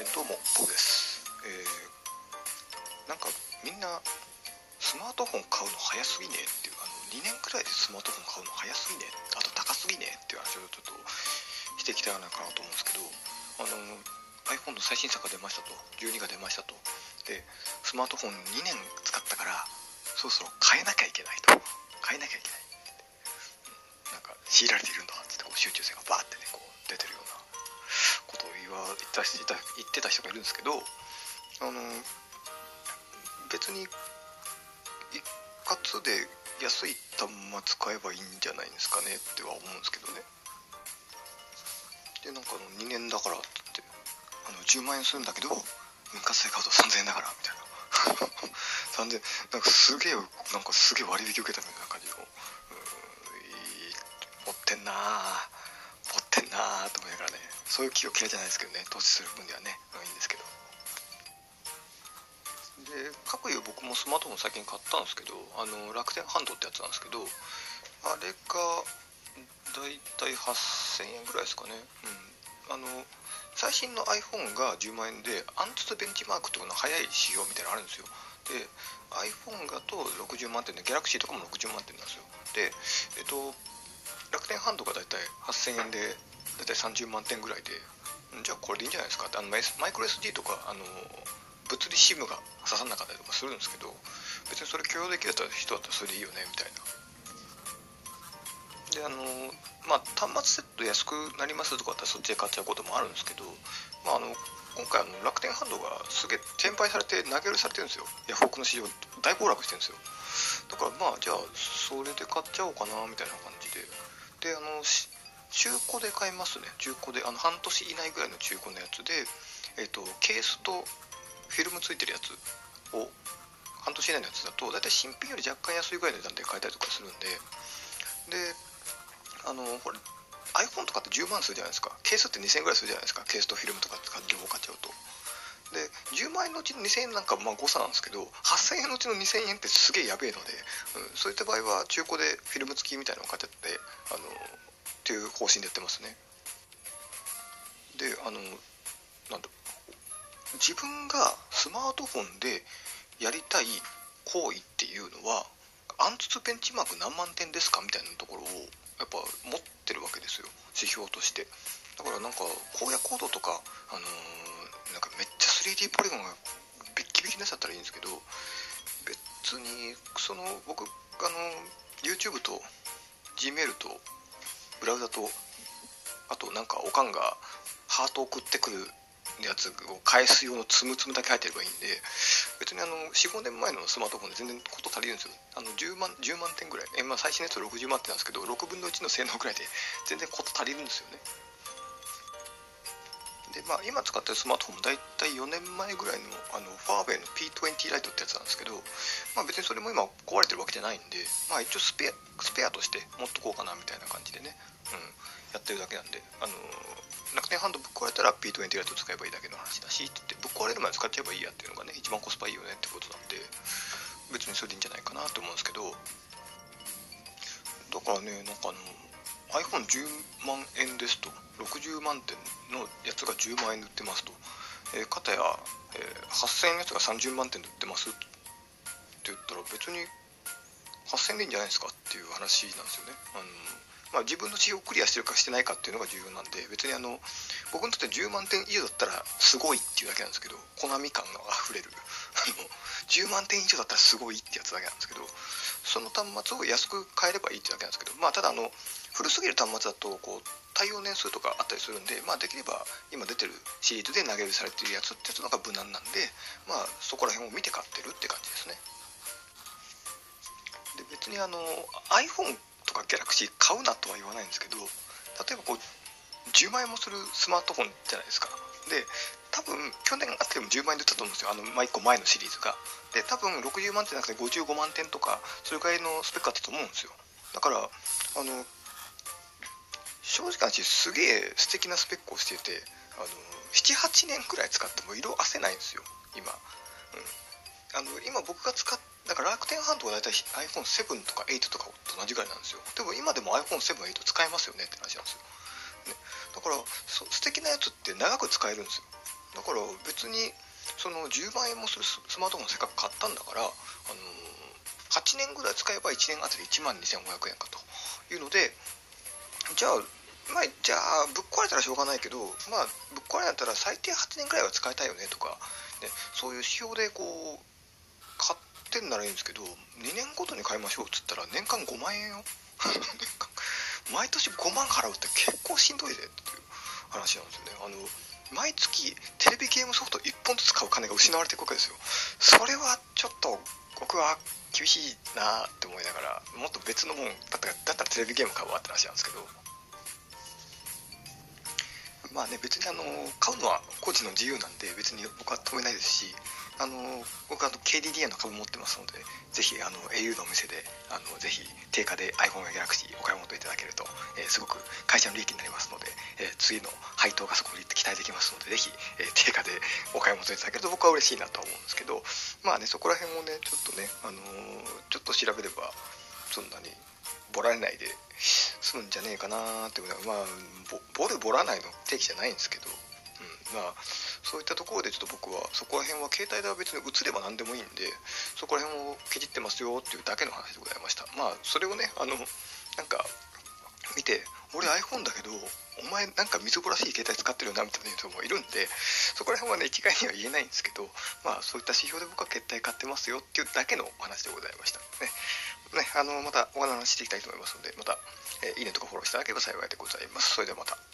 えー、どうも僕です、えー、なんかみんなスマートフォン買うの早すぎねっていうあの2年くらいでスマートフォン買うの早すぎねあと高すぎねっていう話をちょっとしてきたいなかなと思うんですけどあの iPhone の最新作が出ましたと12が出ましたと。でスマートフォン2年使ったからそろそろ変えなきゃいけないと。変えなきゃいけないなんか強いられているんだってこう集中線がバーってねこう出てるようなことを言った言ってた人がいるんですけどあの別に一括で安い端末使えばいいんじゃないですかねっては思うんですけどね。でなんかあの2年だからって言ってあの10万円するんだけど分割で買うと3000円だからみたいな。3000なんかすげえなんかすげえ割引受けたみたいな感じのうんいい持ってんなあなあと思いながらねそういう企業嫌いじゃないですけどね投資する分ではね、いいんですけど。で各有僕もスマートフォン最近買ったんですけどあの楽天ハンドってやつなんですけどあれがだいたい8000円ぐらいですかね。うん。あの最新の iPhone が10万円でアンツツベンチマークとかの早い仕様みたいなのあるんですよ。で iPhone だと60万点で Galaxy とかも60万点なんですよ。でえっと楽天ハンドがだいたい8000円でだいたい30万点ぐらいでじゃあこれでいいんじゃないですか？ってあのマイクロ SD とかあの物理 SIM が刺さんなかったりとかするんですけど別にそれ許容できる人だったらそれでいいよねみたいな。であのまあ端末セット安くなりますとかだったらそっちで買っちゃうこともあるんですけど、まあ、あの今回あの楽天ハンドがすげえ転売されて投げ売りされてるんですよ。ヤフオクの市場大暴落してるんですよ。だからまあじゃあそれで買っちゃおうかなみたいな感じで。であの中古で買いますね。中古であの半年以内ぐらいの中古のやつで、えっとケースとフィルムついてるやつを半年以内のやつだと大体新品より若干安いぐらいの値段で買えたりとかするんでであのこれ iPhone とかって10万するじゃないですか。ケースって2000円ぐらいするじゃないですか。ケースとフィルムとか両方買っちゃうと。で10万円のうちの2000円なんかまあ誤差なんですけど8000円のうちの2000円ってすげえやべえので、うん、そういった場合は中古でフィルム付きみたいなのを買っちゃってあのっていう方針でやってますね。であのなんだ自分がスマートフォンでやりたい行為っていうのはアンツツベンチマーク何万点ですかみたいなところをやっぱ持ってるわけですよ。指標として。だからなんか荒野行動とかあのーなんかめっちゃ 3D ポリゴンがビッキビキなやつだったらいいんですけど別にその僕あの YouTube と Gmail とブラウザとあとなんかおかんがハート送ってくるやつを返す用のつむつむだけ入ってればいいんで別にあの45年前のスマートフォンで全然こと足りるんですよあの10万 ,10 万点ぐらい。え、まあ、最新のやつ60万点なんですけど6分の1の性能ぐらいで全然こと足りるんですよね。でまあ今使ってるスマートフォンも大体4年前ぐらいのあのファーウェイの P20 ライトってやつなんですけどまあ別にそれも今壊れてるわけじゃないんでまあ一応スペアスペアとして持っとこうかなみたいな感じでね、うん、やってるだけなんであの楽天ハンドぶっ壊れたら P20 ライト使えばいいだけの話だしって言ってぶっ壊れるまで使っちゃえばいいやっていうのがね一番コスパいいよねってことなんで別にそれでいいんじゃないかなと思うんですけどだからねなんかあの iPhone10 万円ですと。60万点のやつが10万円で売ってますと、えー、かたや、えー8000円のやつが30万点で売ってますって言ったら別に8000円でいいんじゃないですかっていう話なんですよね。あのまあ、自分の指標をクリアしてるかしてないかっていうのが重要なんで別にあの僕にとって10万点以上だったらすごいっていうだけなんですけどコナミ感が溢れる。10万点以上だったらすごいってやつだけなんですけどその端末を安く買えればいいってだけなんですけどまあただあの古すぎる端末だとこう対応年数とかあったりするんでまあできれば今出てるシリーズで投げ売りされてるやつってやつのが無難なんでまあそこら辺を見て買ってるって感じですね。で別にあの iPhone とか Galaxy 買うなとは言わないんですけど例えばこう10万円もするスマートフォンじゃないですか。で多分去年あっても10万円で売ったと思うんですよ。あの、まあ、1個前のシリーズが。で多分60万点じゃなくて55万点とかそれぐらいのスペックあったと思うんですよ。だからあの正直な話すげえ素敵なスペックをしててあの78年くらい使っても色あせないんですよ今、うん、あの今僕が使っだから楽天ハンドは大体 iPhone7 とか8とかと同じぐらいなんですよ。でも今でも iPhone7、8使えますよねって話なんですよ、ね、だからそ素敵なやつって長く使えるんですよ、だから別にその10万円もするスマートフォンせっかく買ったんだから、あの8年ぐらい使えば1年あたり1万2500円かというのでじゃあまあ、じゃあぶっ壊れたらしょうがないけど、まあ、ぶっ壊れだったら最低8年ぐらいは使いたいよねとか、ね、そういう指標でこう買ってんならいいんですけど2年ごとに買いましょうっつったら年間5万円よ。毎年5万払うって結構しんどいぜっていう話なんですよね。あの毎月テレビゲームソフト1本ずつ買う金が失われていくわけですよ。それはちょっと僕は厳しいなって思いながらもっと別のもんだったらだったらテレビゲーム買うわって話なんですけど。まあね別にあの買うのは個人の自由なんで別に僕は止めないですしあの僕は KDDI の株持ってますのでぜひあの au のお店であのぜひ定価で iPhone や Galaxy お買い物いただけると、えー、すごく会社の利益になりますので、えー、次の配当がそこに期待できますのでぜひ、えー、定価で お買い物いただけると僕は嬉しいなと思うんですけどまあねそこら辺もねちょっとね、あのちょっと調べればそんなにボラれないで済むんじゃねえかなってまあボるボラないの定義じゃないんですけど、うん、まあそういったところでちょっと僕はそこら辺は携帯では別に映れば何でもいいんでそこら辺をけじってますよっていうだけの話でございました。まあそれをねあのなんか見て俺 iPhone だけどお前なんかみずぼらしい携帯使ってるよなみたいな人もいるんでそこら辺はね一概には言えないんですけどまあそういった指標で僕は携帯買ってますよっていうだけのお話でございました。ね。ねあのまたお話していきたいと思いますのでまた、え、いいねとかフォローしていただければ幸いでございます。それではまた。